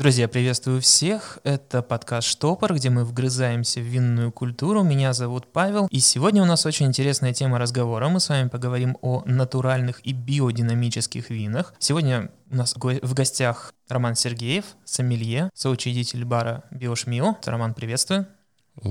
Друзья, приветствую всех. Это подкаст «Штопор», где мы вгрызаемся в винную культуру. Меня зовут Павел, и сегодня у нас очень интересная тема разговора. Мы с вами поговорим о натуральных и биодинамических винах. Сегодня у нас в гостях Роман Сергеев, сомелье, соучредитель бара «Биошмио». Роман, приветствую.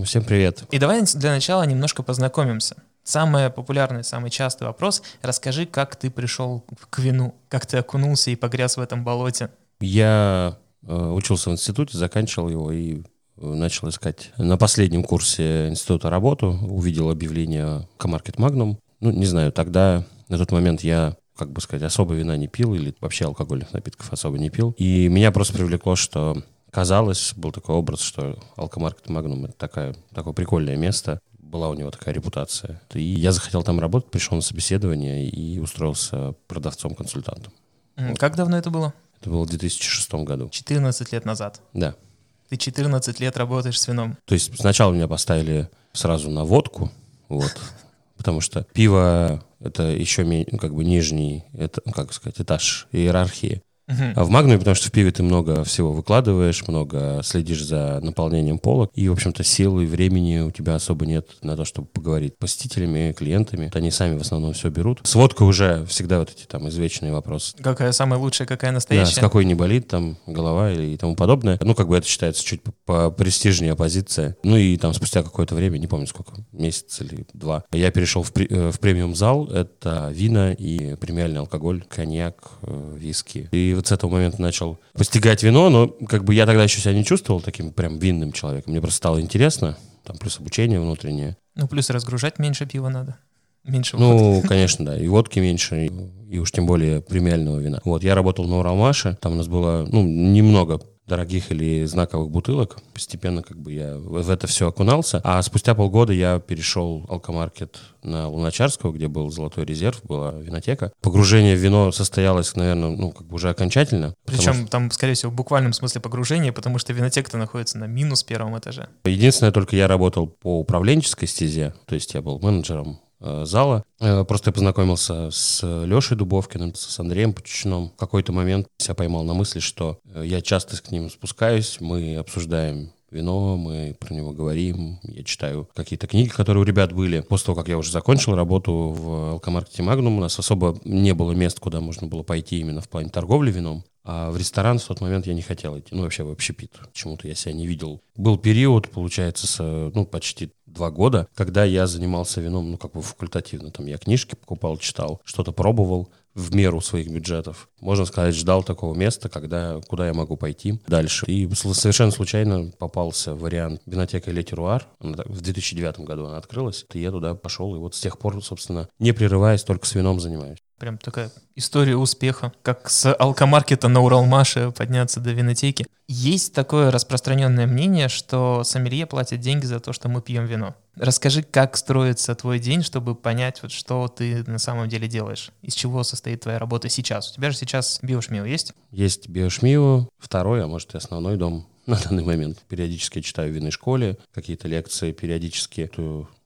Всем привет. И давай для начала немножко познакомимся. Самый популярный, самый частый вопрос — расскажи, как ты пришел к вину, как ты окунулся и погряз в этом болоте. Я учился в институте, заканчивал его и э, начал искать на последнем курсе института работу, увидел объявление Комаркет Magnum. Ну, не знаю, тогда, на тот момент я как бы сказать, особо вина не пил или вообще алкогольных напитков особо не пил. И меня просто привлекло, что казалось, был такой образ, что Алкомаркет Магнум — это такая, такое прикольное место, была у него такая репутация. И я захотел там работать, пришел на собеседование и устроился продавцом-консультантом. Как давно это было? Это было в 2006 году. 14 лет назад. Да. Ты 14 лет работаешь с вином. То есть сначала меня поставили сразу на водку, вот, потому что пиво это еще ну, как бы нижний, это, ну, как сказать, этаж иерархии. А в Магнуме, потому что в пиве ты много всего выкладываешь, много следишь за наполнением полок, и, в общем-то, сил и времени у тебя особо нет на то, чтобы поговорить с посетителями, клиентами. Они сами в основном все берут. С водкой уже всегда вот эти там извечные вопросы. Какая самая лучшая, какая настоящая? Да, с какой не болит там голова и тому подобное. Ну, как бы это считается чуть по престижнее позиция. Ну и там спустя какое-то время, не помню сколько, месяц или два, я перешел в, э, в премиум-зал. Это вина и премиальный алкоголь, коньяк, э, виски. И вот с этого момента начал постигать вино, но как бы я тогда еще себя не чувствовал таким прям винным человеком. Мне просто стало интересно, там плюс обучение внутреннее. Ну, плюс разгружать меньше пива надо. Меньше Ну, конечно, да. И водки меньше, и, и уж тем более премиального вина. Вот, я работал на Уралмаше, там у нас было, ну, немного дорогих или знаковых бутылок. Постепенно как бы я в это все окунался. А спустя полгода я перешел алкомаркет на Луначарского, где был золотой резерв, была винотека. Погружение в вино состоялось, наверное, ну, как бы уже окончательно. Причем что... там, скорее всего, в буквальном смысле погружение, потому что винотека находится на минус первом этаже. Единственное, только я работал по управленческой стезе, то есть я был менеджером зала. Э, просто я познакомился с Лешей Дубовкиным, с Андреем Почечном. В какой-то момент себя поймал на мысли, что э, я часто к ним спускаюсь, мы обсуждаем вино, мы про него говорим, я читаю какие-то книги, которые у ребят были. После того, как я уже закончил работу в алкомаркете Магнум, у нас особо не было мест, куда можно было пойти именно в плане торговли вином. А в ресторан в тот момент я не хотел идти. Ну, вообще в общепит. Почему-то я себя не видел. Был период, получается, с, ну, почти два года, когда я занимался вином, ну, как бы факультативно. Там я книжки покупал, читал, что-то пробовал в меру своих бюджетов. Можно сказать, ждал такого места, когда, куда я могу пойти дальше. И совершенно случайно попался вариант винотека Летеруар. В 2009 году она открылась. И я туда пошел, и вот с тех пор, собственно, не прерываясь, только с вином занимаюсь. Прям такая история успеха, как с алкомаркета на Уралмаше подняться до винотеки. Есть такое распространенное мнение, что сомелье платит деньги за то, что мы пьем вино. Расскажи, как строится твой день, чтобы понять, вот, что ты на самом деле делаешь, из чего состоит твоя работа сейчас. У тебя же сейчас биошмио есть? Есть биошмио, второй, а может и основной дом на данный момент. Периодически читаю в винной школе, какие-то лекции, периодически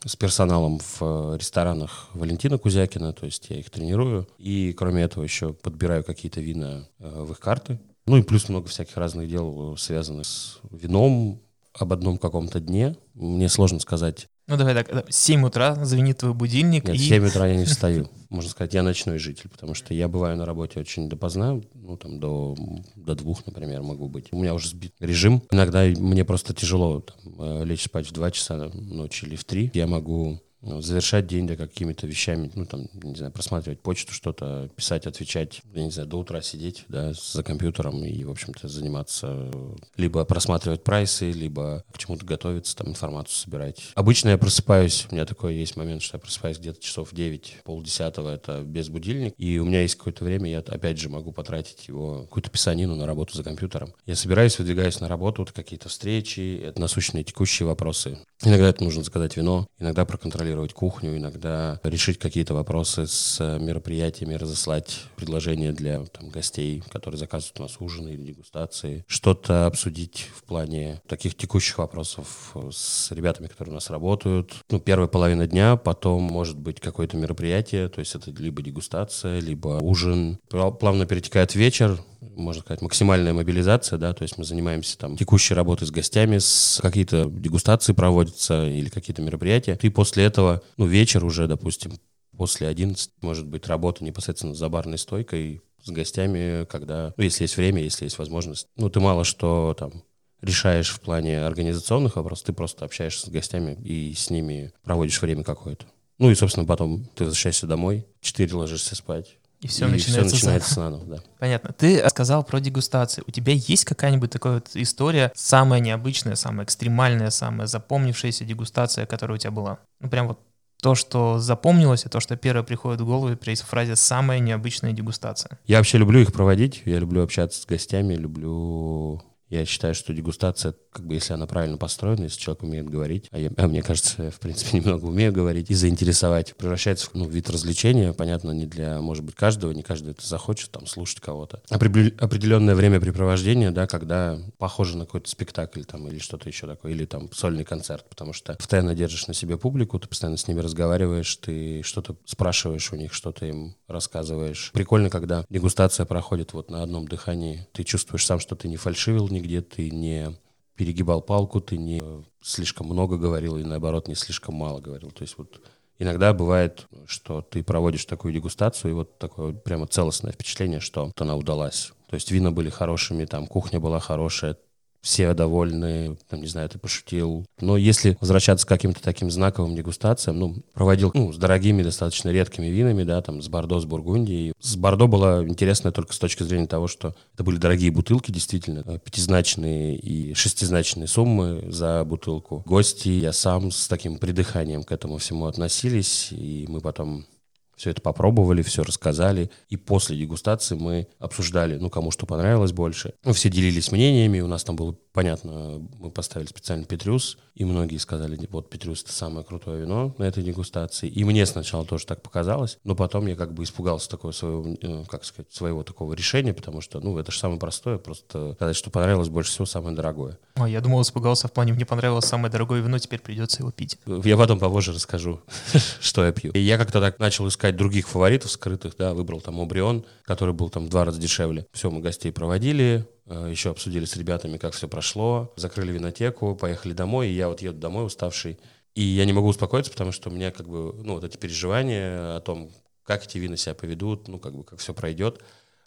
с персоналом в э, ресторанах Валентина Кузякина, то есть я их тренирую. И кроме этого еще подбираю какие-то вина э, в их карты. Ну и плюс много всяких разных дел, связанных с вином, об одном каком-то дне. Мне сложно сказать, ну давай так, 7 утра звенит твой будильник. Нет, и... 7 утра я не встаю. Можно сказать, я ночной житель, потому что я бываю на работе очень допоздна, ну там до, до двух, например, могу быть. У меня уже сбит режим. Иногда мне просто тяжело там, э, лечь спать в 2 часа ночи или в 3. Я могу ну, завершать день да, какими-то вещами, ну, там, не знаю, просматривать почту, что-то писать, отвечать, я не знаю, до утра сидеть, да, за компьютером и, в общем-то, заниматься, либо просматривать прайсы, либо к чему-то готовиться, там, информацию собирать. Обычно я просыпаюсь, у меня такой есть момент, что я просыпаюсь где-то часов 9, полдесятого, это без будильника, и у меня есть какое-то время, я, опять же, могу потратить его, какую-то писанину на работу за компьютером. Я собираюсь, выдвигаюсь на работу, какие-то встречи, это насущные текущие вопросы. Иногда это нужно заказать вино, иногда проконтролировать контролировать кухню, иногда решить какие-то вопросы с мероприятиями, разослать предложения для там, гостей, которые заказывают у нас ужины или дегустации, что-то обсудить в плане таких текущих вопросов с ребятами, которые у нас работают. Ну, первая половина дня, потом может быть какое-то мероприятие, то есть это либо дегустация, либо ужин. Плавно перетекает вечер, можно сказать, максимальная мобилизация, да, то есть мы занимаемся там текущей работой с гостями, с какие-то дегустации проводятся или какие-то мероприятия. И после этого, ну, вечер уже, допустим, после 11, может быть, работа непосредственно за барной стойкой с гостями, когда, ну, если есть время, если есть возможность. Ну, ты мало что там решаешь в плане организационных вопросов, ты просто общаешься с гостями и с ними проводишь время какое-то. Ну и, собственно, потом ты возвращаешься домой, четыре ложишься спать. И все и начинается, все начинается заново, да. Понятно. Ты сказал про дегустацию. У тебя есть какая-нибудь такая вот история, самая необычная, самая экстремальная, самая запомнившаяся дегустация, которая у тебя была? Ну, прям вот то, что запомнилось, и то, что первое приходит в голову при фразе «самая необычная дегустация». Я вообще люблю их проводить, я люблю общаться с гостями, люблю я считаю, что дегустация, как бы, если она правильно построена, если человек умеет говорить, а, я, а мне кажется, я, в принципе, немного умею говорить, и заинтересовать, превращается в ну, вид развлечения, понятно, не для, может быть, каждого, не каждый это захочет, там, слушать кого-то. Определенное времяпрепровождение, да, когда похоже на какой-то спектакль, там, или что-то еще такое, или там сольный концерт, потому что постоянно держишь на себе публику, ты постоянно с ними разговариваешь, ты что-то спрашиваешь у них, что-то им рассказываешь. Прикольно, когда дегустация проходит вот на одном дыхании, ты чувствуешь сам, что ты не фальшивил, не где ты не перегибал палку, ты не слишком много говорил и наоборот не слишком мало говорил. То есть вот иногда бывает, что ты проводишь такую дегустацию и вот такое прямо целостное впечатление, что она удалась. То есть вина были хорошими, там кухня была хорошая, все довольны, там, не знаю, ты пошутил. Но если возвращаться к каким-то таким знаковым дегустациям, ну, проводил ну, с дорогими, достаточно редкими винами, да, там, с Бордо, с Бургундией. С Бордо было интересно только с точки зрения того, что это были дорогие бутылки, действительно, э, пятизначные и шестизначные суммы за бутылку. Гости, я сам с таким придыханием к этому всему относились, и мы потом все это попробовали, все рассказали. И после дегустации мы обсуждали, ну, кому что понравилось больше. Ну, все делились мнениями, у нас там было понятно, мы поставили специально Петрюс, и многие сказали, вот Петрюс это самое крутое вино на этой дегустации. И мне сначала тоже так показалось, но потом я как бы испугался такого своего, э, как сказать, своего такого решения, потому что, ну, это же самое простое, просто сказать, что понравилось больше всего самое дорогое. А, я думал, испугался в плане, мне понравилось самое дорогое вино, теперь придется его пить. Я потом попозже расскажу, что я пью. И я как-то так начал искать других фаворитов скрытых, да, выбрал там Обрион, который был там в два раза дешевле. Все, мы гостей проводили, еще обсудили с ребятами, как все прошло, закрыли винотеку, поехали домой, и я вот еду домой уставший. И я не могу успокоиться, потому что у меня как бы, ну, вот эти переживания о том, как эти вина себя поведут, ну, как бы, как все пройдет,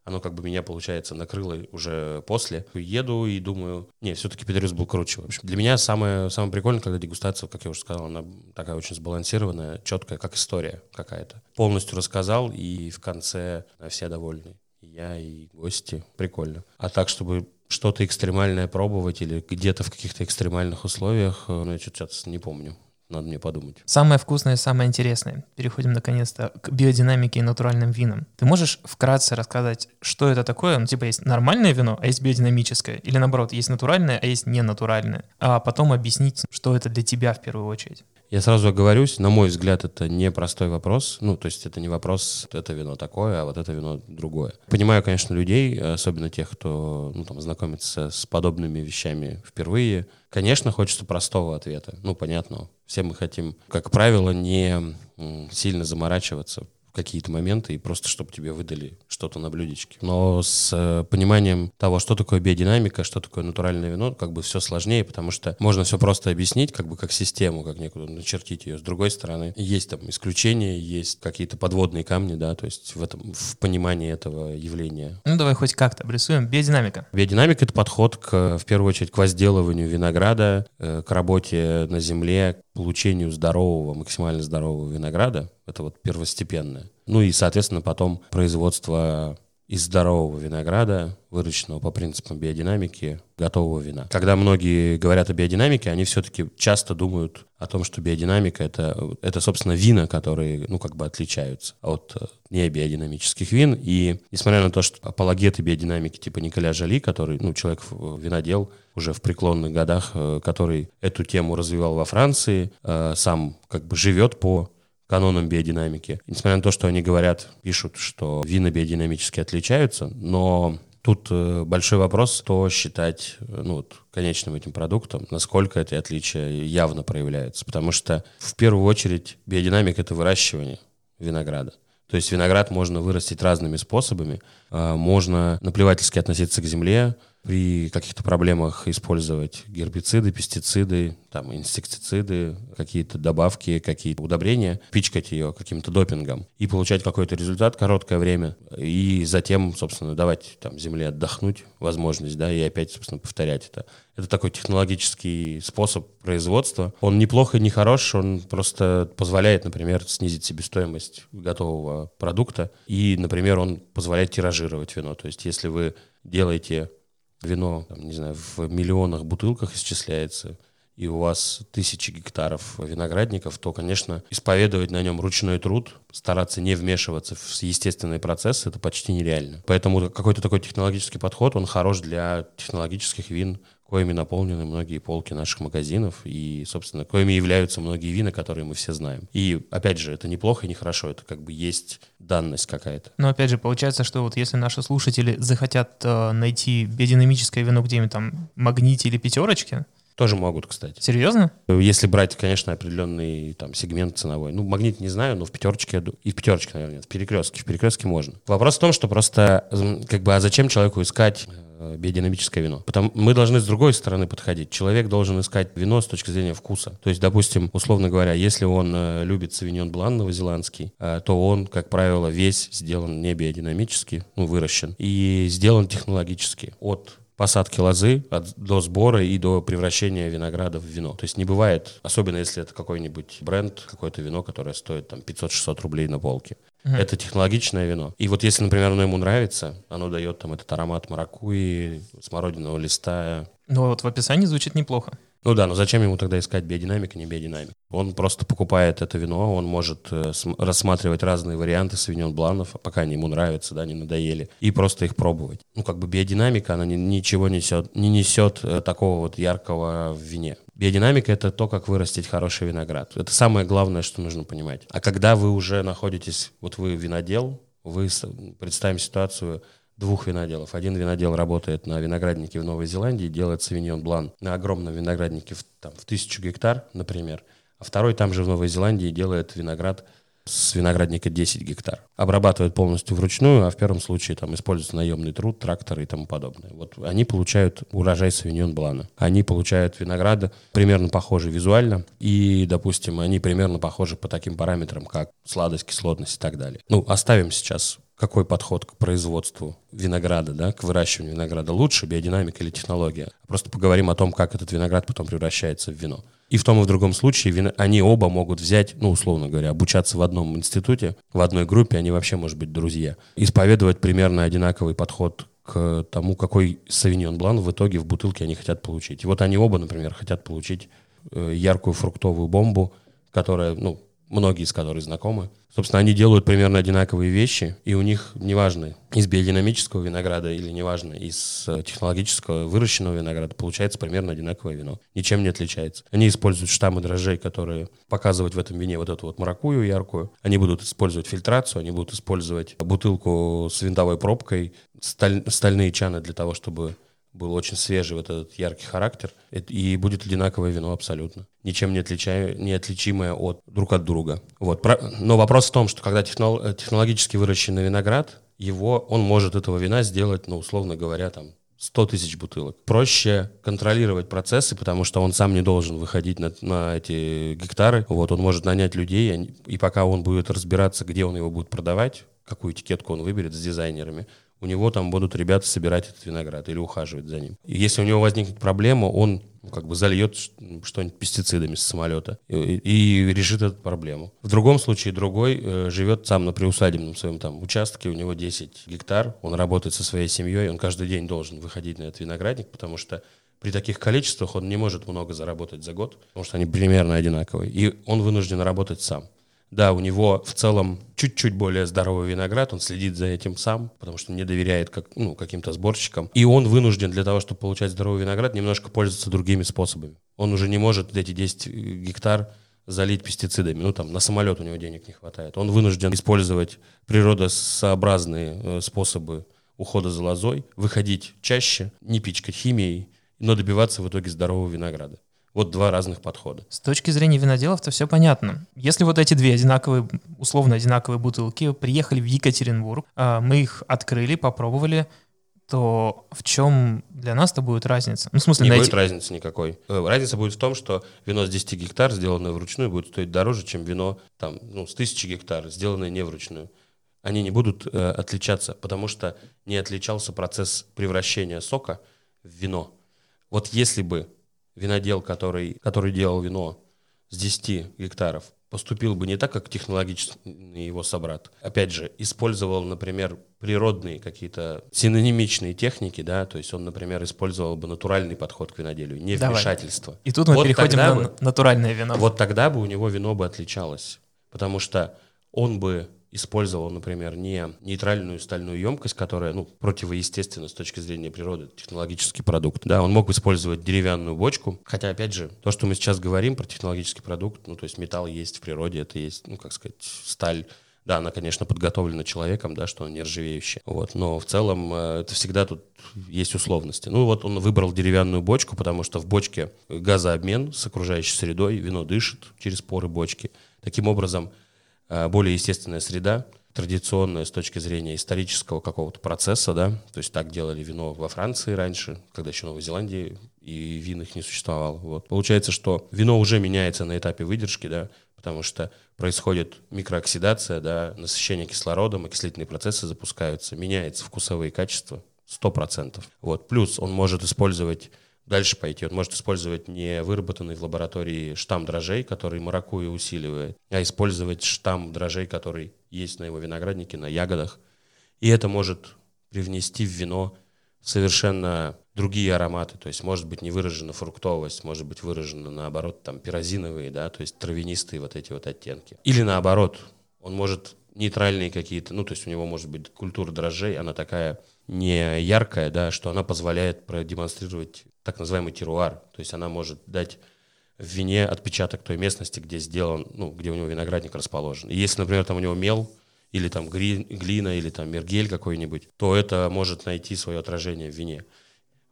оно как бы меня, получается, накрыло уже после. Еду и думаю, не, все-таки Петрюс был круче. В общем, для меня самое, самое прикольное, когда дегустация, как я уже сказал, она такая очень сбалансированная, четкая, как история какая-то. Полностью рассказал, и в конце все довольны я и гости. Прикольно. А так, чтобы что-то экстремальное пробовать или где-то в каких-то экстремальных условиях, э, ну, я что-то сейчас не помню. Надо мне подумать. Самое вкусное, самое интересное. Переходим наконец-то к биодинамике и натуральным винам. Ты можешь вкратце рассказать, что это такое? Ну, типа, есть нормальное вино, а есть биодинамическое. Или наоборот, есть натуральное, а есть ненатуральное. А потом объяснить, что это для тебя в первую очередь. Я сразу оговорюсь, на мой взгляд, это не простой вопрос. Ну, то есть это не вопрос, это вино такое, а вот это вино другое. Понимаю, конечно, людей, особенно тех, кто ну, там, знакомится с подобными вещами впервые. Конечно, хочется простого ответа. Ну, понятно. Все мы хотим, как правило, не сильно заморачиваться какие-то моменты, и просто чтобы тебе выдали что-то на блюдечке. Но с э, пониманием того, что такое биодинамика, что такое натуральное вино, как бы все сложнее, потому что можно все просто объяснить, как бы как систему, как некуда начертить ее. С другой стороны, есть там исключения, есть какие-то подводные камни, да, то есть в этом, в понимании этого явления. Ну, давай хоть как-то обрисуем. Биодинамика. Биодинамика — это подход, к, в первую очередь, к возделыванию винограда, э, к работе на земле, получению здорового, максимально здорового винограда. Это вот первостепенное. Ну и, соответственно, потом производство из здорового винограда, выращенного по принципам биодинамики, готового вина. Когда многие говорят о биодинамике, они все-таки часто думают о том, что биодинамика это, это, собственно, вина, которые, ну, как бы отличаются от э, не биодинамических вин. И несмотря на то, что апологеты биодинамики типа Николя Жали, который, ну, человек винодел уже в преклонных годах, э, который эту тему развивал во Франции, э, сам как бы живет по канонам биодинамики. Несмотря на то, что они говорят, пишут, что вина биодинамически отличаются, но Тут э, большой вопрос, что считать ну, вот, конечным этим продуктом, насколько эти отличия явно проявляются. Потому что в первую очередь биодинамика — это выращивание винограда. То есть виноград можно вырастить разными способами. Можно наплевательски относиться к земле, при каких-то проблемах использовать гербициды, пестициды, там, инсектициды, какие-то добавки, какие-то удобрения, пичкать ее каким-то допингом и получать какой-то результат короткое время, и затем, собственно, давать там, земле отдохнуть, возможность, да, и опять, собственно, повторять это. Это такой технологический способ производства. Он неплохо не хорош, он просто позволяет, например, снизить себестоимость готового продукта, и, например, он позволяет тиражировать вино. То есть если вы делаете вино, там, не знаю, в миллионах бутылках исчисляется, и у вас тысячи гектаров виноградников, то, конечно, исповедовать на нем ручной труд, стараться не вмешиваться в естественные процессы, это почти нереально. Поэтому какой-то такой технологический подход, он хорош для технологических вин, коими наполнены многие полки наших магазинов и, собственно, коими являются многие вина, которые мы все знаем. И, опять же, это неплохо и нехорошо, это как бы есть данность какая-то. Но, опять же, получается, что вот если наши слушатели захотят э, найти биодинамическое вино где-нибудь там магните или пятерочке, тоже могут, кстати. Серьезно? Если брать, конечно, определенный там сегмент ценовой. Ну, магнит не знаю, но в пятерочке, и в пятерочке, наверное, нет. В перекрестке, в перекрестке можно. Вопрос в том, что просто, как бы, а зачем человеку искать Э, биодинамическое вино. Потому мы должны с другой стороны подходить. Человек должен искать вино с точки зрения вкуса. То есть, допустим, условно говоря, если он э, любит савиньон блан новозеландский, э, то он, как правило, весь сделан не биодинамически, ну, выращен, и сделан технологически от посадки лозы от, до сбора и до превращения винограда в вино. То есть не бывает, особенно если это какой-нибудь бренд, какое-то вино, которое стоит там 500-600 рублей на полке. Mm-hmm. Это технологичное вино. И вот если, например, оно ему нравится, оно дает там этот аромат маракуи, смородинового листа. Ну вот в описании звучит неплохо. Ну да, но зачем ему тогда искать биодинамик, а не биодинамик? Он просто покупает это вино, он может э, рассматривать разные варианты савиньон бланов, пока они ему нравятся, да, не надоели, и просто их пробовать. Ну как бы биодинамика, она ни, ничего несет, не несет э, такого вот яркого в вине. Биодинамика — это то, как вырастить хороший виноград. Это самое главное, что нужно понимать. А когда вы уже находитесь, вот вы винодел, вы, представим ситуацию, двух виноделов. Один винодел работает на винограднике в Новой Зеландии, делает савиньон блан на огромном винограднике в, там, в тысячу гектар, например, а второй там же в Новой Зеландии делает виноград с виноградника 10 гектар. Обрабатывает полностью вручную, а в первом случае там используется наемный труд, тракторы и тому подобное. Вот они получают урожай савиньон блана. Они получают винограда примерно похожий визуально, и, допустим, они примерно похожи по таким параметрам, как сладость, кислотность и так далее. Ну, оставим сейчас какой подход к производству винограда, да, к выращиванию винограда лучше, биодинамика или технология. Просто поговорим о том, как этот виноград потом превращается в вино. И в том и в другом случае вино, они оба могут взять, ну, условно говоря, обучаться в одном институте, в одной группе, они вообще, может быть, друзья. Исповедовать примерно одинаковый подход к тому, какой савиньон блан в итоге в бутылке они хотят получить. И вот они оба, например, хотят получить э, яркую фруктовую бомбу, которая, ну, многие из которых знакомы. Собственно, они делают примерно одинаковые вещи, и у них, неважно, из биодинамического винограда или неважно, из э, технологического выращенного винограда, получается примерно одинаковое вино. Ничем не отличается. Они используют штаммы дрожжей, которые показывают в этом вине вот эту вот маракую яркую. Они будут использовать фильтрацию, они будут использовать бутылку с винтовой пробкой, сталь, стальные чаны для того, чтобы был очень свежий вот этот яркий характер, и будет одинаковое вино абсолютно. Ничем не, отличая, не отличимое от, друг от друга. Вот. Но вопрос в том, что когда технологически выращенный виноград, его, он может этого вина сделать, ну, условно говоря, там, 100 тысяч бутылок. Проще контролировать процессы, потому что он сам не должен выходить на, на эти гектары. Вот, он может нанять людей, и пока он будет разбираться, где он его будет продавать, какую этикетку он выберет с дизайнерами, у него там будут ребята собирать этот виноград или ухаживать за ним. И если у него возникнет проблема, он ну, как бы зальет что-нибудь пестицидами с самолета и, и решит эту проблему. В другом случае другой э, живет сам на приусадебном своем там участке, у него 10 гектар, он работает со своей семьей, он каждый день должен выходить на этот виноградник, потому что при таких количествах он не может много заработать за год, потому что они примерно одинаковые. И он вынужден работать сам. Да, у него в целом чуть-чуть более здоровый виноград, он следит за этим сам, потому что не доверяет как, ну, каким-то сборщикам. И он вынужден для того, чтобы получать здоровый виноград, немножко пользоваться другими способами. Он уже не может эти 10 гектар залить пестицидами. Ну, там, на самолет у него денег не хватает. Он вынужден использовать природосообразные э, способы ухода за лозой, выходить чаще, не пичкать химией, но добиваться в итоге здорового винограда. Вот два разных подхода. С точки зрения виноделов-то все понятно. Если вот эти две одинаковые, условно одинаковые бутылки приехали в Екатеринбург, а, мы их открыли, попробовали, то в чем для нас-то будет разница? Ну, в смысле, не найти... будет разницы никакой. Э, разница будет в том, что вино с 10 гектар, сделанное вручную, будет стоить дороже, чем вино там, ну, с 1000 гектар, сделанное не вручную. Они не будут э, отличаться, потому что не отличался процесс превращения сока в вино. Вот если бы винодел, который, который делал вино с 10 гектаров, поступил бы не так, как технологичный его собрат. Опять же, использовал, например, природные какие-то синонимичные техники, да, то есть он, например, использовал бы натуральный подход к виноделию, не Давай. вмешательство. И тут мы вот переходим на бы, натуральное вино. Вот тогда бы у него вино бы отличалось, потому что он бы использовал, например, не нейтральную стальную емкость, которая, ну, противоестественна с точки зрения природы, технологический продукт. Да, он мог использовать деревянную бочку, хотя, опять же, то, что мы сейчас говорим про технологический продукт, ну, то есть металл есть в природе, это есть, ну, как сказать, сталь, да, она, конечно, подготовлена человеком, да, что она нержавеющая. Вот, но в целом э, это всегда тут есть условности. Ну вот он выбрал деревянную бочку, потому что в бочке газообмен с окружающей средой, вино дышит через поры бочки. Таким образом, более естественная среда, традиционная с точки зрения исторического какого-то процесса, да, то есть так делали вино во Франции раньше, когда еще Новой Зеландии и вин их не существовало. Вот. Получается, что вино уже меняется на этапе выдержки, да, потому что происходит микрооксидация, да, насыщение кислородом, окислительные процессы запускаются, меняется вкусовые качества, 100%. Вот. Плюс он может использовать дальше пойти. Он может использовать не выработанный в лаборатории штамм дрожжей, который маракую усиливает, а использовать штамм дрожжей, который есть на его винограднике, на ягодах. И это может привнести в вино совершенно другие ароматы, то есть может быть не выражена фруктовость, может быть выражена наоборот там пирозиновые, да, то есть травянистые вот эти вот оттенки. Или наоборот, он может нейтральные какие-то, ну то есть у него может быть культура дрожжей, она такая не яркая, да, что она позволяет продемонстрировать так называемый теруар. То есть она может дать в вине отпечаток той местности, где сделан, ну, где у него виноградник расположен. И если, например, там у него мел, или там глина, или там мергель какой-нибудь, то это может найти свое отражение в вине.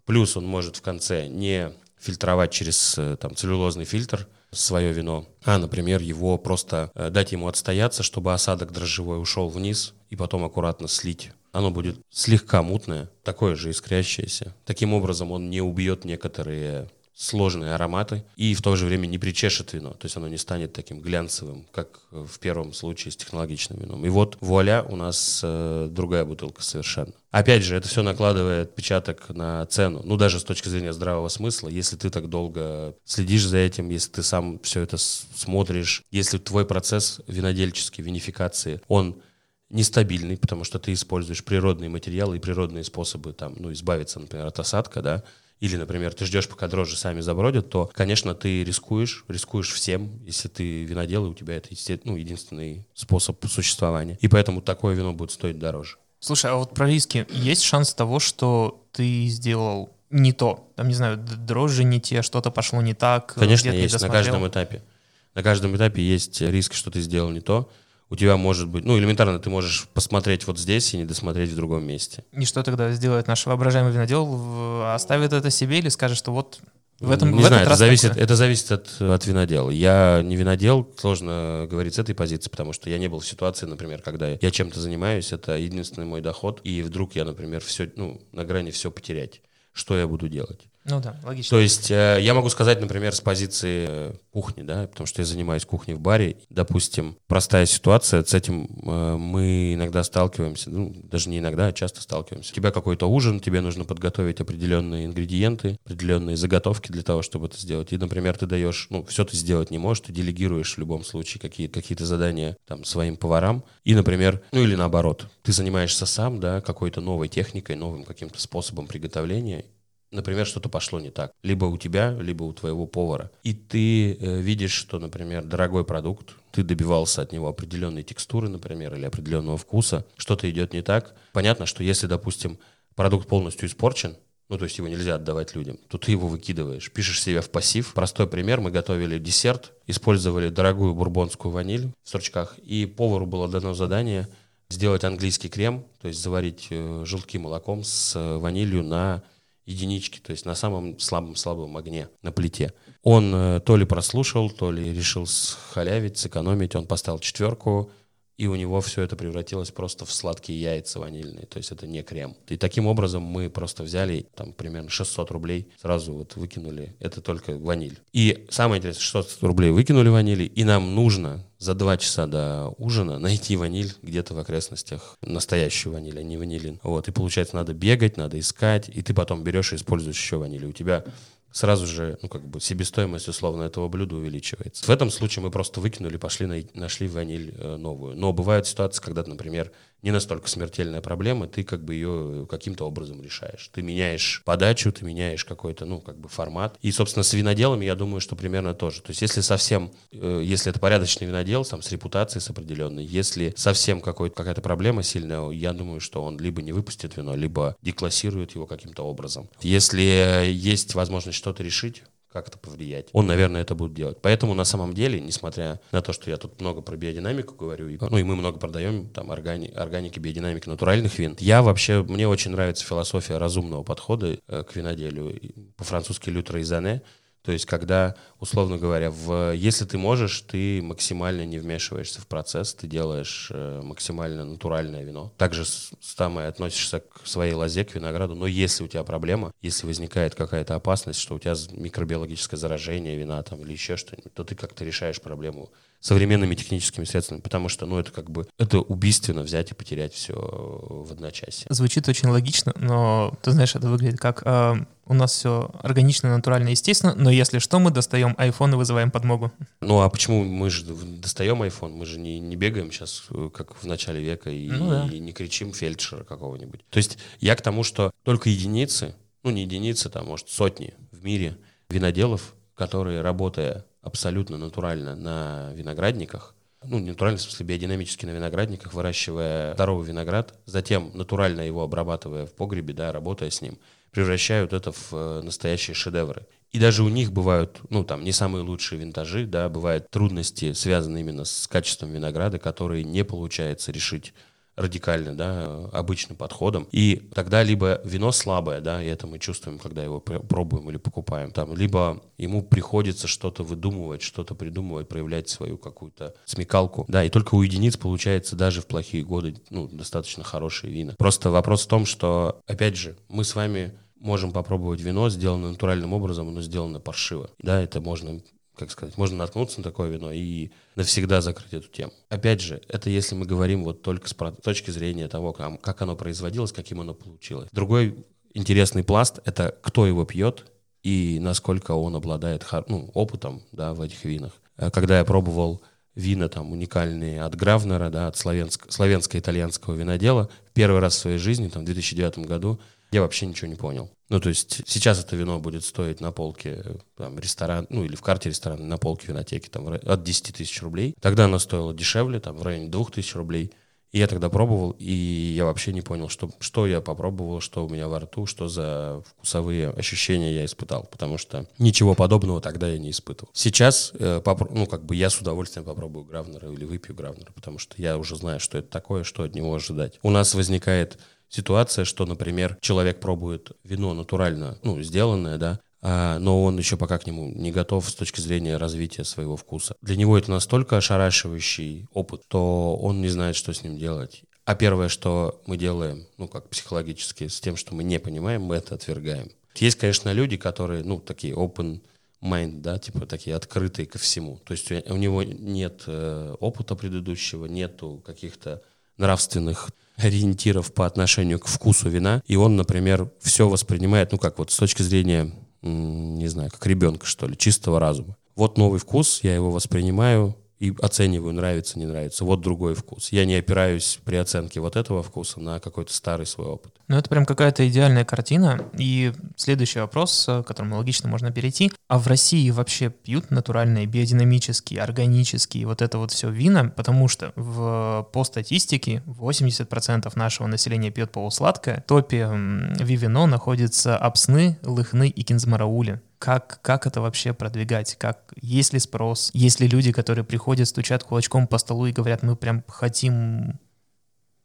Плюс он может в конце не фильтровать через э, там, целлюлозный фильтр свое вино, а, например, его просто э, дать ему отстояться, чтобы осадок дрожжевой ушел вниз, и потом аккуратно слить оно будет слегка мутное, такое же искрящееся. Таким образом, он не убьет некоторые сложные ароматы и в то же время не причешет вино, то есть оно не станет таким глянцевым, как в первом случае с технологичным вином. И вот вуаля, у нас э, другая бутылка совершенно. Опять же, это все накладывает отпечаток на цену, ну даже с точки зрения здравого смысла, если ты так долго следишь за этим, если ты сам все это смотришь, если твой процесс винодельческий, винификации, он нестабильный, потому что ты используешь природные материалы и природные способы там, ну, избавиться, например, от осадка, да, или, например, ты ждешь, пока дрожжи сами забродят, то, конечно, ты рискуешь, рискуешь всем, если ты винодел, и у тебя это ну, единственный способ существования. И поэтому такое вино будет стоить дороже. Слушай, а вот про риски. Есть шанс того, что ты сделал не то? Там, не знаю, дрожжи не те, что-то пошло не так? Конечно, есть на каждом этапе. На каждом этапе есть риск, что ты сделал не то у тебя может быть, ну, элементарно ты можешь посмотреть вот здесь и не досмотреть в другом месте. И что тогда сделает наш воображаемый винодел? Оставит это себе или скажет, что вот в этом Не в знаю, это зависит, это зависит от, от винодела. Я не винодел, сложно говорить с этой позиции, потому что я не был в ситуации, например, когда я чем-то занимаюсь, это единственный мой доход, и вдруг я, например, все, ну, на грани все потерять. Что я буду делать? Ну да, логично. То есть э, я могу сказать, например, с позиции э, кухни, да, потому что я занимаюсь кухней в баре. Допустим, простая ситуация, с этим э, мы иногда сталкиваемся, ну, даже не иногда, а часто сталкиваемся. У тебя какой-то ужин, тебе нужно подготовить определенные ингредиенты, определенные заготовки для того, чтобы это сделать. И, например, ты даешь, ну, все ты сделать не можешь, ты делегируешь в любом случае какие- какие-то задания там своим поварам. И, например, ну или наоборот, ты занимаешься сам, да, какой-то новой техникой, новым каким-то способом приготовления, например, что-то пошло не так. Либо у тебя, либо у твоего повара. И ты э, видишь, что, например, дорогой продукт, ты добивался от него определенной текстуры, например, или определенного вкуса, что-то идет не так. Понятно, что если, допустим, продукт полностью испорчен, ну, то есть его нельзя отдавать людям, то ты его выкидываешь, пишешь себе в пассив. Простой пример, мы готовили десерт, использовали дорогую бурбонскую ваниль в стручках, и повару было дано задание сделать английский крем, то есть заварить э, желтки молоком с э, ванилью на единички, то есть на самом слабом-слабом огне на плите. Он э, то ли прослушал, то ли решил схалявить, сэкономить, он поставил четверку, и у него все это превратилось просто в сладкие яйца ванильные, то есть это не крем. И таким образом мы просто взяли там примерно 600 рублей, сразу вот выкинули, это только ваниль. И самое интересное, 600 рублей выкинули ванили, и нам нужно за два часа до ужина найти ваниль где-то в окрестностях, настоящую ваниль, а не ванилин. Вот, и получается, надо бегать, надо искать, и ты потом берешь и используешь еще ваниль. У тебя сразу же, ну, как бы, себестоимость, условно, этого блюда увеличивается. В этом случае мы просто выкинули, пошли, на, нашли ваниль э, новую. Но бывают ситуации, когда, например, не настолько смертельная проблема, ты как бы ее каким-то образом решаешь. Ты меняешь подачу, ты меняешь какой-то, ну, как бы формат. И, собственно, с виноделами, я думаю, что примерно тоже. То есть, если совсем, э, если это порядочный винодел, там, с репутацией, с определенной, если совсем какая-то проблема сильная, я думаю, что он либо не выпустит вино, либо деклассирует его каким-то образом. Если есть возможность что-то решить, как это повлиять. Он, наверное, это будет делать. Поэтому на самом деле, несмотря на то, что я тут много про биодинамику говорю, и, ну и мы много продаем там органи, органики, биодинамики, натуральных вин, я вообще, мне очень нравится философия разумного подхода э, к виноделию. По-французски «лютро изане», то есть, когда, условно говоря, в, если ты можешь, ты максимально не вмешиваешься в процесс, ты делаешь э, максимально натуральное вино. Также самое относишься к своей лозе, к винограду. Но если у тебя проблема, если возникает какая-то опасность, что у тебя микробиологическое заражение вина там, или еще что-нибудь, то ты как-то решаешь проблему современными техническими средствами, потому что, ну, это как бы, это убийственно взять и потерять все в одночасье. Звучит очень логично, но, ты знаешь, это выглядит как э, у нас все органично, натурально, естественно, но если что, мы достаем iPhone и вызываем подмогу. Ну, а почему мы же достаем iPhone? Мы же не, не бегаем сейчас, э, как в начале века, и, ну, да. и не кричим фельдшера какого-нибудь. То есть я к тому, что только единицы, ну, не единицы, там, может, сотни в мире виноделов, которые, работая абсолютно натурально на виноградниках, ну, не натурально, в смысле, биодинамически на виноградниках, выращивая здоровый виноград, затем натурально его обрабатывая в погребе, да, работая с ним, превращают это в э, настоящие шедевры. И даже у них бывают, ну, там, не самые лучшие винтажи, да, бывают трудности, связанные именно с качеством винограда, которые не получается решить радикально, да, обычным подходом. И тогда либо вино слабое, да, и это мы чувствуем, когда его пробуем или покупаем, там, либо ему приходится что-то выдумывать, что-то придумывать, проявлять свою какую-то смекалку, да, и только у единиц получается даже в плохие годы, ну, достаточно хорошие вина. Просто вопрос в том, что, опять же, мы с вами можем попробовать вино, сделанное натуральным образом, но сделано паршиво. Да, это можно как сказать, можно наткнуться на такое вино и навсегда закрыть эту тему. Опять же, это если мы говорим вот только с точки зрения того, как оно производилось, каким оно получилось. Другой интересный пласт — это кто его пьет и насколько он обладает ну, опытом да, в этих винах. Э, когда я пробовал вина там уникальные от Гравнера, да, от славянско- славянско-итальянского винодела, первый раз в своей жизни, там, в 2009 году, я вообще ничего не понял. Ну, то есть сейчас это вино будет стоить на полке там, ресторан, ну, или в карте ресторана на полке винотеки там, от 10 тысяч рублей. Тогда оно стоило дешевле, там, в районе 2 тысяч рублей. И я тогда пробовал, и я вообще не понял, что, что я попробовал, что у меня во рту, что за вкусовые ощущения я испытал, потому что ничего подобного тогда я не испытывал. Сейчас, э, попро- ну, как бы я с удовольствием попробую Гравнера или выпью Гравнера, потому что я уже знаю, что это такое, что от него ожидать. У нас возникает ситуация, что, например, человек пробует вино натурально, ну, сделанное, да, а, но он еще пока к нему не готов с точки зрения развития своего вкуса. Для него это настолько ошарашивающий опыт, то он не знает, что с ним делать. А первое, что мы делаем, ну, как психологически, с тем, что мы не понимаем, мы это отвергаем. Есть, конечно, люди, которые, ну, такие open mind, да, типа такие открытые ко всему. То есть у него нет э, опыта предыдущего, нету каких-то нравственных ориентиров по отношению к вкусу вина, и он, например, все воспринимает, ну как вот с точки зрения, не знаю, как ребенка, что ли, чистого разума. Вот новый вкус, я его воспринимаю, и оцениваю, нравится, не нравится. Вот другой вкус. Я не опираюсь при оценке вот этого вкуса на какой-то старый свой опыт. Ну, это прям какая-то идеальная картина. И следующий вопрос, к которому логично можно перейти. А в России вообще пьют натуральные, биодинамические, органические, вот это вот все вина? Потому что в, по статистике 80% нашего населения пьет полусладкое. В топе Вивино находятся Апсны, Лыхны и Кинзмараули как, как это вообще продвигать, как, есть ли спрос, есть ли люди, которые приходят, стучат кулачком по столу и говорят, мы прям хотим,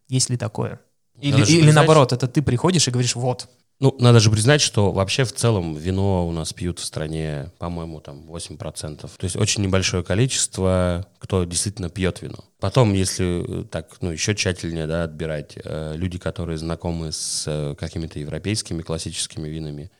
есть ли такое? Или, или наоборот, это ты приходишь и говоришь, вот, Ну, надо же признать, что вообще в целом вино у нас пьют в стране, по-моему, там 8%. То есть очень небольшое количество, кто действительно пьет вино. Потом, если так, ну, еще тщательнее, да, отбирать, э, люди, которые знакомы с э, какими-то европейскими классическими винами,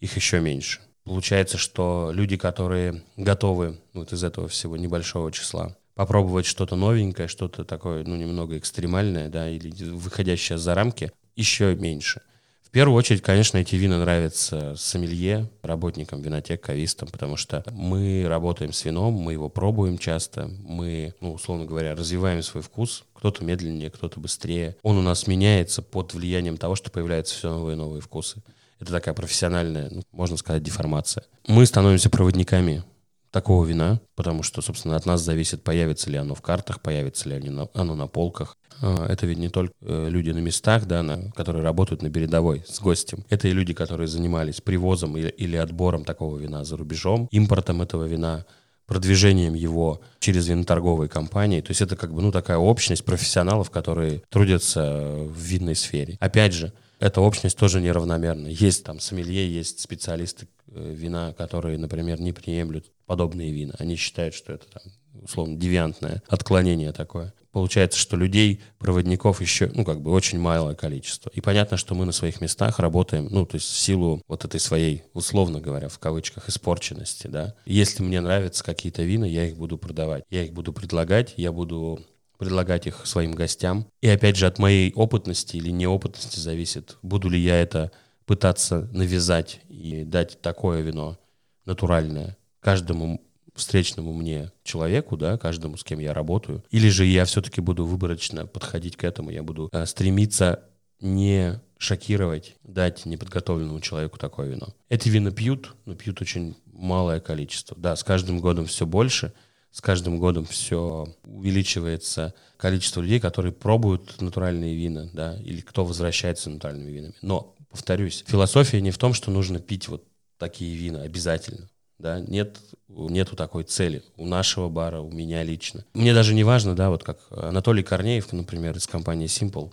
их еще меньше. Получается, что люди, которые готовы вот из этого всего небольшого числа попробовать что-то новенькое, что-то такое, ну, немного экстремальное, да, или выходящее за рамки, еще меньше. В первую очередь, конечно, эти вина нравятся сомелье, работникам винотек, кавистам, потому что мы работаем с вином, мы его пробуем часто, мы, ну, условно говоря, развиваем свой вкус, кто-то медленнее, кто-то быстрее. Он у нас меняется под влиянием того, что появляются все новые и новые вкусы. Это такая профессиональная, ну, можно сказать, деформация. Мы становимся проводниками такого вина, потому что, собственно, от нас зависит, появится ли оно в картах, появится ли оно на полках. А, это ведь не только э, люди на местах, да, на, которые работают на передовой с гостем. Это и люди, которые занимались привозом или, или отбором такого вина за рубежом, импортом этого вина, продвижением его через виноторговые компании. То есть это как бы, ну, такая общность профессионалов, которые трудятся в винной сфере. Опять же, эта общность тоже неравномерна. Есть там сомелье, есть специалисты э, вина, которые, например, не приемлют подобные вина. Они считают, что это там, условно девиантное отклонение такое. Получается, что людей, проводников еще, ну, как бы очень малое количество. И понятно, что мы на своих местах работаем, ну, то есть в силу вот этой своей, условно говоря, в кавычках, испорченности, да. Если мне нравятся какие-то вина, я их буду продавать, я их буду предлагать, я буду предлагать их своим гостям. И опять же, от моей опытности или неопытности зависит, буду ли я это пытаться навязать и дать такое вино натуральное каждому встречному мне человеку, да, каждому, с кем я работаю, или же я все-таки буду выборочно подходить к этому, я буду э, стремиться не шокировать, дать неподготовленному человеку такое вино. Эти вина пьют, но пьют очень малое количество. Да, с каждым годом все больше, с каждым годом все увеличивается количество людей, которые пробуют натуральные вина, да, или кто возвращается натуральными винами. Но, повторюсь, философия не в том, что нужно пить вот такие вина обязательно да, нет, нету такой цели у нашего бара, у меня лично. Мне даже не важно, да, вот как Анатолий Корнеев, например, из компании Simple,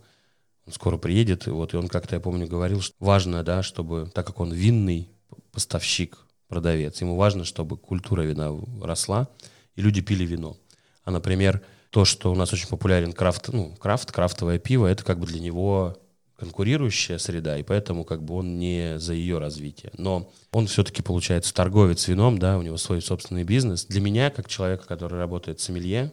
он скоро приедет, и вот, и он как-то, я помню, говорил, что важно, да, чтобы, так как он винный поставщик, продавец, ему важно, чтобы культура вина росла, и люди пили вино. А, например, то, что у нас очень популярен крафт, ну, крафт, крафтовое пиво, это как бы для него конкурирующая среда, и поэтому как бы он не за ее развитие. Но он все-таки, получается, торговец вином, да, у него свой собственный бизнес. Для меня, как человека, который работает сомелье,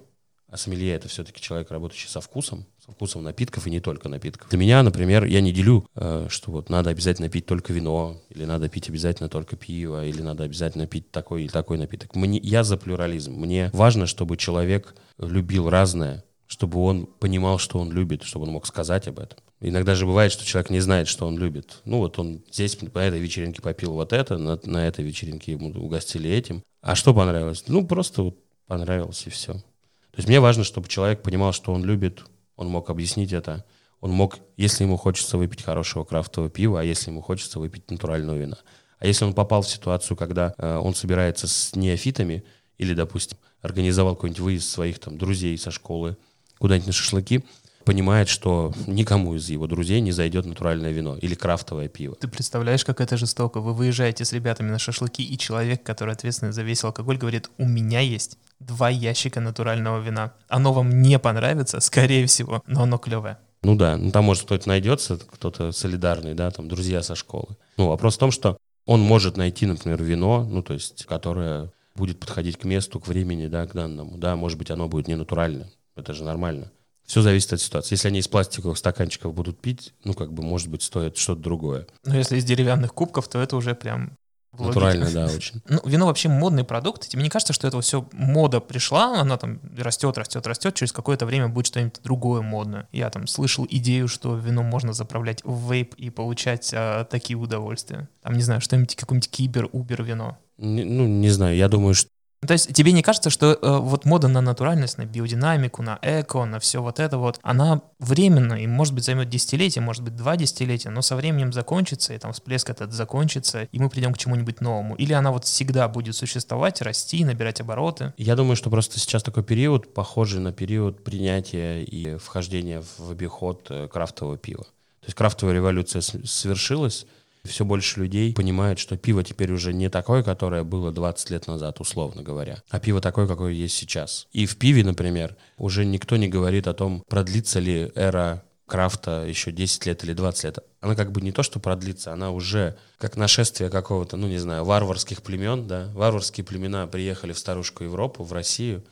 а сомелье — это все-таки человек, работающий со вкусом, со вкусом напитков и не только напитков. Для меня, например, я не делю, э, что вот надо обязательно пить только вино, или надо пить обязательно только пиво, или надо обязательно пить такой или такой напиток. Мне, я за плюрализм. Мне важно, чтобы человек любил разное, чтобы он понимал, что он любит, чтобы он мог сказать об этом. Иногда же бывает, что человек не знает, что он любит. Ну вот он здесь по этой вечеринке попил вот это, на, на этой вечеринке ему угостили этим. А что понравилось? Ну просто вот понравилось и все. То есть мне важно, чтобы человек понимал, что он любит, он мог объяснить это. Он мог, если ему хочется выпить хорошего крафтового пива, а если ему хочется выпить натурального вина. А если он попал в ситуацию, когда э, он собирается с неофитами или, допустим, организовал какой-нибудь выезд своих там друзей со школы куда-нибудь на шашлыки, понимает, что никому из его друзей не зайдет натуральное вино или крафтовое пиво. Ты представляешь, как это жестоко? Вы выезжаете с ребятами на шашлыки, и человек, который ответственный за весь алкоголь, говорит, у меня есть два ящика натурального вина. Оно вам не понравится, скорее всего, но оно клевое. Ну да, ну там может кто-то найдется, кто-то солидарный, да, там друзья со школы. Ну вопрос в том, что он может найти, например, вино, ну то есть, которое будет подходить к месту, к времени, да, к данному. Да, может быть, оно будет не натурально. Это же нормально. Все зависит от ситуации. Если они из пластиковых стаканчиков будут пить, ну, как бы, может быть, стоит что-то другое. Но если из деревянных кубков, то это уже прям Натурально, да, очень. Ну, вино вообще модный продукт. Тебе не кажется, что это все мода пришла, она там растет, растет, растет, через какое-то время будет что-нибудь другое модное. Я там слышал идею, что вино можно заправлять в вейп и получать а, такие удовольствия. Там, не знаю, что-нибудь, какое-нибудь кибер, убер вино. Не, ну, не знаю, я думаю, что то есть тебе не кажется, что э, вот мода на натуральность, на биодинамику, на эко, на все вот это вот, она временно и может быть займет десятилетие, может быть два десятилетия, но со временем закончится, и там всплеск этот закончится, и мы придем к чему-нибудь новому. Или она вот всегда будет существовать, расти, набирать обороты? Я думаю, что просто сейчас такой период, похожий на период принятия и вхождения в обиход э, крафтового пива. То есть крафтовая революция свершилась, Все больше людей понимают, что пиво теперь уже не такое, которое было 20 лет назад, условно говоря, а пиво такое, какое есть сейчас. И в пиве, например, уже никто не говорит о том, продлится ли эра крафта еще 10 лет или 20 лет, она как бы не то, что продлится, она уже как нашествие какого-то, ну не знаю, варварских племен, да, варварские племена приехали в старушку Европу, в Россию,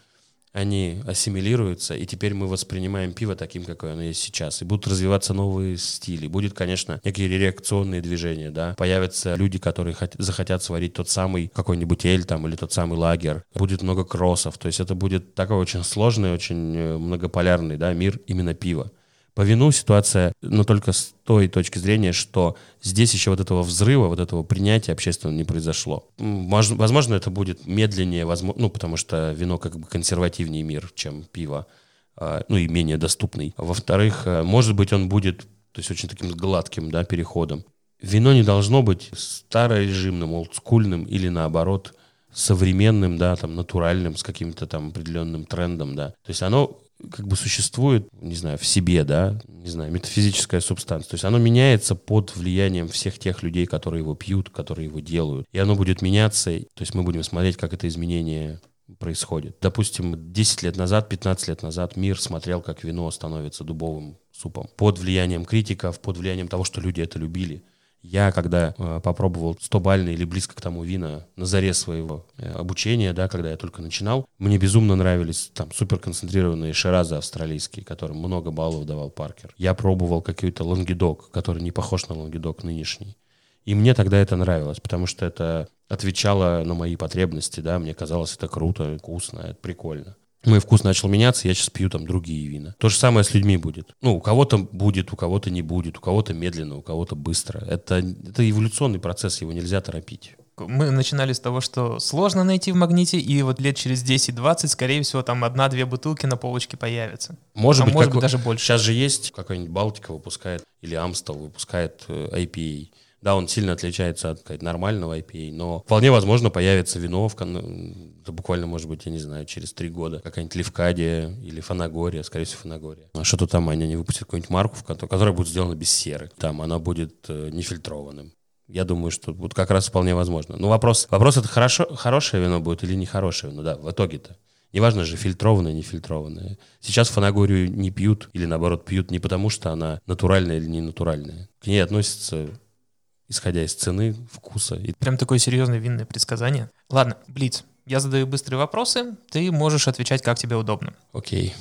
они ассимилируются, и теперь мы воспринимаем пиво таким, какое оно есть сейчас. И будут развиваться новые стили. Будет, конечно, некие реакционные движения, да. Появятся люди, которые хот- захотят сварить тот самый какой-нибудь эль там или тот самый лагер. Будет много кроссов. То есть это будет такой очень сложный, очень э, многополярный, да, мир именно пива. По вину ситуация, но только с той точки зрения, что здесь еще вот этого взрыва, вот этого принятия общественного не произошло. Возможно, это будет медленнее, возможно, ну, потому что вино как бы консервативнее мир, чем пиво, а, ну и менее доступный. Во-вторых, э, может быть, он будет, то есть очень таким гладким, да, переходом. Вино не должно быть старорежимным, олдскульным или наоборот современным, да, там, натуральным, с каким-то там определенным трендом, да. То есть оно как бы существует, не знаю, в себе, да, не знаю, метафизическая субстанция. То есть оно меняется под влиянием всех тех людей, которые его пьют, которые его делают. И оно будет меняться, то есть мы будем смотреть, как это изменение происходит. Допустим, 10 лет назад, 15 лет назад мир смотрел, как вино становится дубовым супом. Под влиянием критиков, под влиянием того, что люди это любили. Я, когда э, попробовал 100-бальные или близко к тому вина на заре своего э, обучения, да, когда я только начинал, мне безумно нравились там суперконцентрированные ширазы австралийские, которым много баллов давал Паркер. Я пробовал какой-то лонгидок, который не похож на лонгидок нынешний. И мне тогда это нравилось, потому что это отвечало на мои потребности, да, мне казалось это круто, вкусно, это прикольно мой вкус начал меняться, я сейчас пью там другие вина. То же самое с людьми будет. Ну, у кого-то будет, у кого-то не будет, у кого-то медленно, у кого-то быстро. Это, это эволюционный процесс, его нельзя торопить. Мы начинали с того, что сложно найти в магните, и вот лет через 10-20, скорее всего, там одна-две бутылки на полочке появятся. Может, а быть, может быть, даже больше. Сейчас же есть какая-нибудь Балтика выпускает, или Амстел выпускает э, IPA. Да, он сильно отличается от сказать, нормального IPA, но вполне возможно появится вино, в кон... это буквально, может быть, я не знаю, через три года, какая-нибудь Левкадия или Фанагория, скорее всего, Фанагория. А что-то там они не выпустят какую-нибудь марку, которая будет сделана без серы. Там она будет э, нефильтрованным. Я думаю, что вот как раз вполне возможно. Но вопрос, вопрос это хорошо, хорошее вино будет или нехорошее вино, да, в итоге-то. Неважно же, фильтрованное, не фильтрованное. Сейчас фанагорию не пьют, или наоборот пьют не потому, что она натуральная или не натуральная. К ней относятся исходя из цены, вкуса. И... Прям такое серьезное винное предсказание. Ладно, Блиц, я задаю быстрые вопросы, ты можешь отвечать, как тебе удобно. Окей.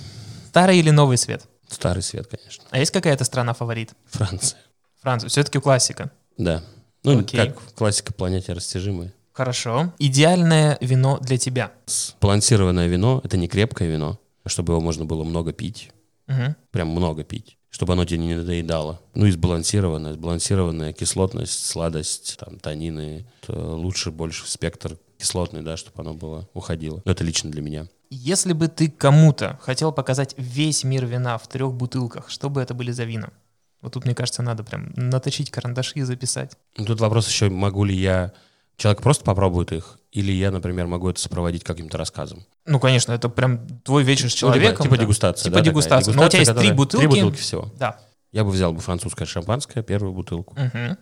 Старый или новый свет? Старый свет, конечно. А есть какая-то страна фаворит? Франция. Франция. Все-таки классика. Да. Ну, Окей. как классика планете растяжимая. Хорошо. Идеальное вино для тебя? Сбалансированное вино — это не крепкое вино, чтобы его можно было много пить. Угу. Прям много пить чтобы оно тебе не надоедало. Ну и сбалансированная, сбалансированная кислотность, сладость, там, танины. лучше больше спектр кислотный, да, чтобы оно было, уходило. Но это лично для меня. Если бы ты кому-то хотел показать весь мир вина в трех бутылках, что бы это были за вина? Вот тут, мне кажется, надо прям наточить карандаши и записать. Ну, тут вопрос еще, могу ли я... Человек просто попробует их, или я, например, могу это сопроводить каким-то рассказом? Ну, конечно, это прям твой вечер с человеком. Ну, типа, типа да. дегустация. Типа да, дегустация. Но у тебя есть три бутылки. Три бутылки всего. Да. Я бы взял бы французское шампанское, первую бутылку. Угу.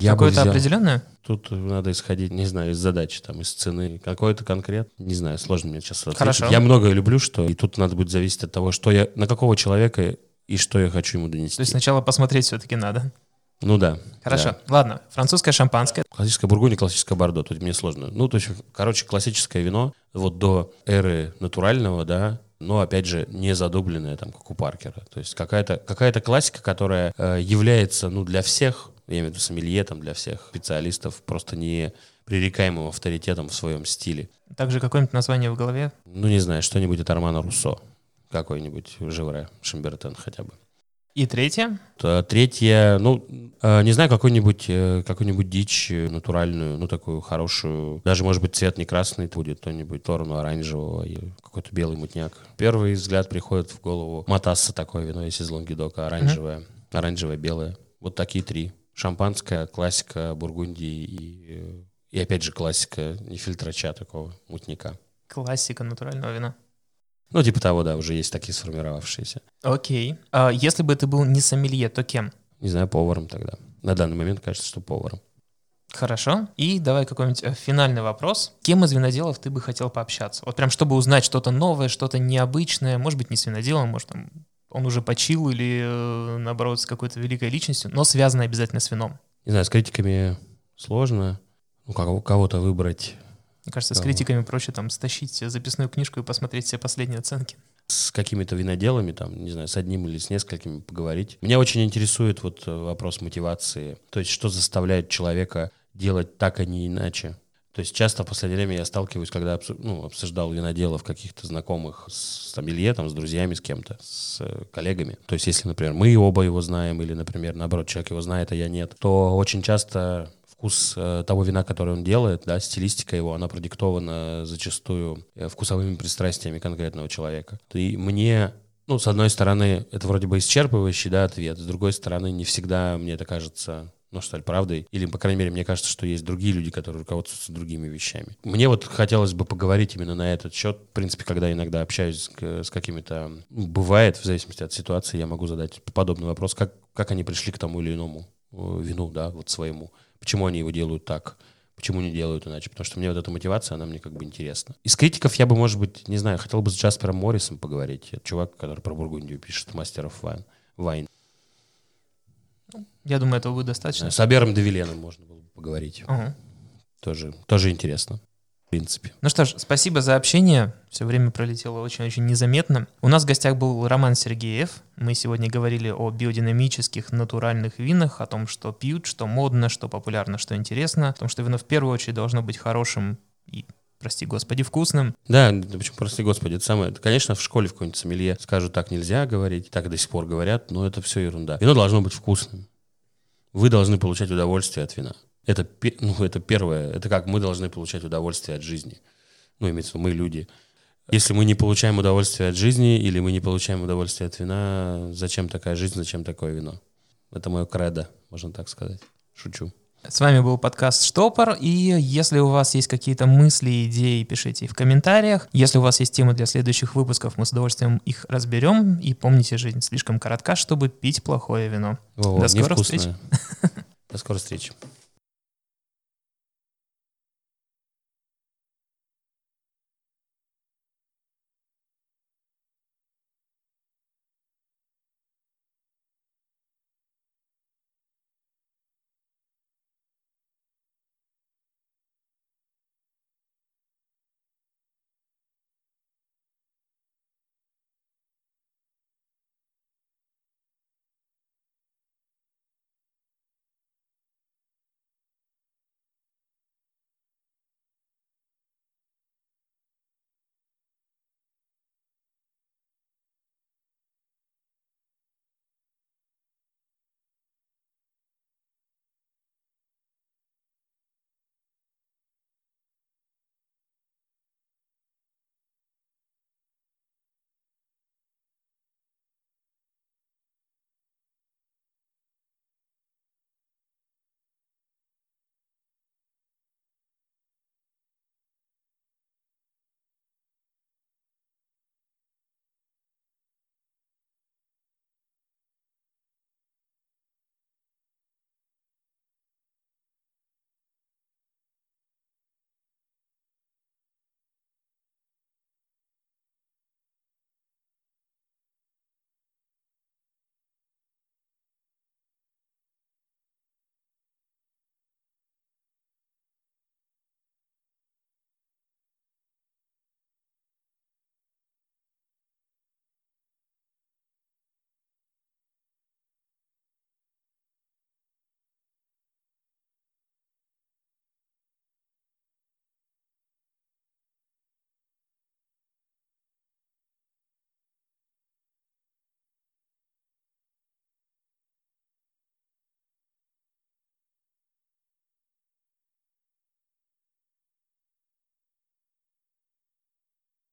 Я Какое-то определенное? Тут надо исходить, не знаю, из задачи, там, из цены. Какой-то конкрет, не знаю, сложно мне сейчас ответить. Хорошо. Я многое люблю, что и тут надо будет зависеть от того, что я, на какого человека и что я хочу ему донести. То есть сначала посмотреть все-таки надо. Ну да. Хорошо. Да. Ладно, французское шампанское. Классическое бургундия, классическое бордо. Тут мне сложно. Ну, то есть, короче, классическое вино вот до эры натурального, да, но, опять же, не задубленное, там, как у Паркера. То есть какая-то какая классика, которая э, является, ну, для всех, я имею в виду сомелье, там, для всех специалистов, просто не пререкаемым авторитетом в своем стиле. Также какое-нибудь название в голове? Ну, не знаю, что-нибудь от Армана Руссо. Какой-нибудь Живре, Шамбертен хотя бы. И третье? Третье, ну, не знаю, какой-нибудь какой дичь натуральную, ну, такую хорошую. Даже, может быть, цвет не красный будет, кто-нибудь сторону оранжевого и какой-то белый мутняк. Первый взгляд приходит в голову матасса такое вино, если из Лонгидока, оранжевое, mm-hmm. оранжевое, белое. Вот такие три. Шампанское, классика Бургундии и, и опять же, классика не фильтрача такого мутника. Классика натурального вина. Ну, типа того, да, уже есть такие сформировавшиеся. Окей. А если бы ты был не сомелье, то кем? Не знаю, поваром тогда. На данный момент кажется, что поваром. Хорошо. И давай какой-нибудь э, финальный вопрос. Кем из виноделов ты бы хотел пообщаться? Вот прям чтобы узнать что-то новое, что-то необычное, может быть, не с виноделом, может, там, он уже почил или, э, наоборот, с какой-то великой личностью, но связанной обязательно с вином. Не знаю, с критиками сложно. Ну, кого- кого-то выбрать. Мне кажется, с критиками проще там стащить записную книжку и посмотреть все последние оценки. С какими-то виноделами, там, не знаю, с одним или с несколькими поговорить. Меня очень интересует вот э, вопрос мотивации. То есть, что заставляет человека делать так, а не иначе. То есть часто в последнее время я сталкиваюсь, когда ну, обсуждал виноделов каких-то знакомых с сомелье, там, с друзьями, с кем-то, с э, коллегами. То есть если, например, мы оба его знаем, или, например, наоборот, человек его знает, а я нет, то очень часто вкус э, того вина, который он делает, да, стилистика его, она продиктована зачастую э, вкусовыми пристрастиями конкретного человека. И мне ну, с одной стороны, это вроде бы исчерпывающий, да, ответ. С другой стороны, не всегда мне это кажется, ну, что ли, правдой. Или, по крайней мере, мне кажется, что есть другие люди, которые руководствуются другими вещами. Мне вот хотелось бы поговорить именно на этот счет. В принципе, когда иногда общаюсь с, с какими-то... ну, Бывает, в зависимости от ситуации, я могу задать подобный вопрос, как, как они пришли к тому или иному э, вину, да, вот своему. Почему они его делают так? Почему не делают иначе? Потому что мне вот эта мотивация, она мне как бы интересна. Из критиков я бы, может быть, не знаю, хотел бы с Джаспером Моррисом поговорить. Это чувак, который про Бургундию пишет, мастеров вайн. вайн. Я думаю, этого будет достаточно. С Абером Девиленом можно было бы поговорить. Ага. Тоже, тоже интересно, в принципе. Ну что ж, спасибо за общение. Все время пролетело очень-очень незаметно. У нас в гостях был Роман Сергеев. Мы сегодня говорили о биодинамических натуральных винах, о том, что пьют, что модно, что популярно, что интересно, о том, что вино в первую очередь должно быть хорошим и, прости господи, вкусным. Да, почему, прости господи, это самое, конечно, в школе в какой-нибудь сомелье скажут, так нельзя говорить, так до сих пор говорят, но это все ерунда. Вино должно быть вкусным. Вы должны получать удовольствие от вина. Это, ну, это первое, это как мы должны получать удовольствие от жизни. Ну, имеется в виду, мы люди. Если мы не получаем удовольствие от жизни или мы не получаем удовольствие от вина, зачем такая жизнь, зачем такое вино? Это мое кредо, можно так сказать. Шучу. С вами был подкаст Штопор, и если у вас есть какие-то мысли, идеи, пишите их в комментариях. Если у вас есть темы для следующих выпусков, мы с удовольствием их разберем. И помните, жизнь слишком коротка, чтобы пить плохое вино. Во-во, До скорых невкусное. До скорой встречи.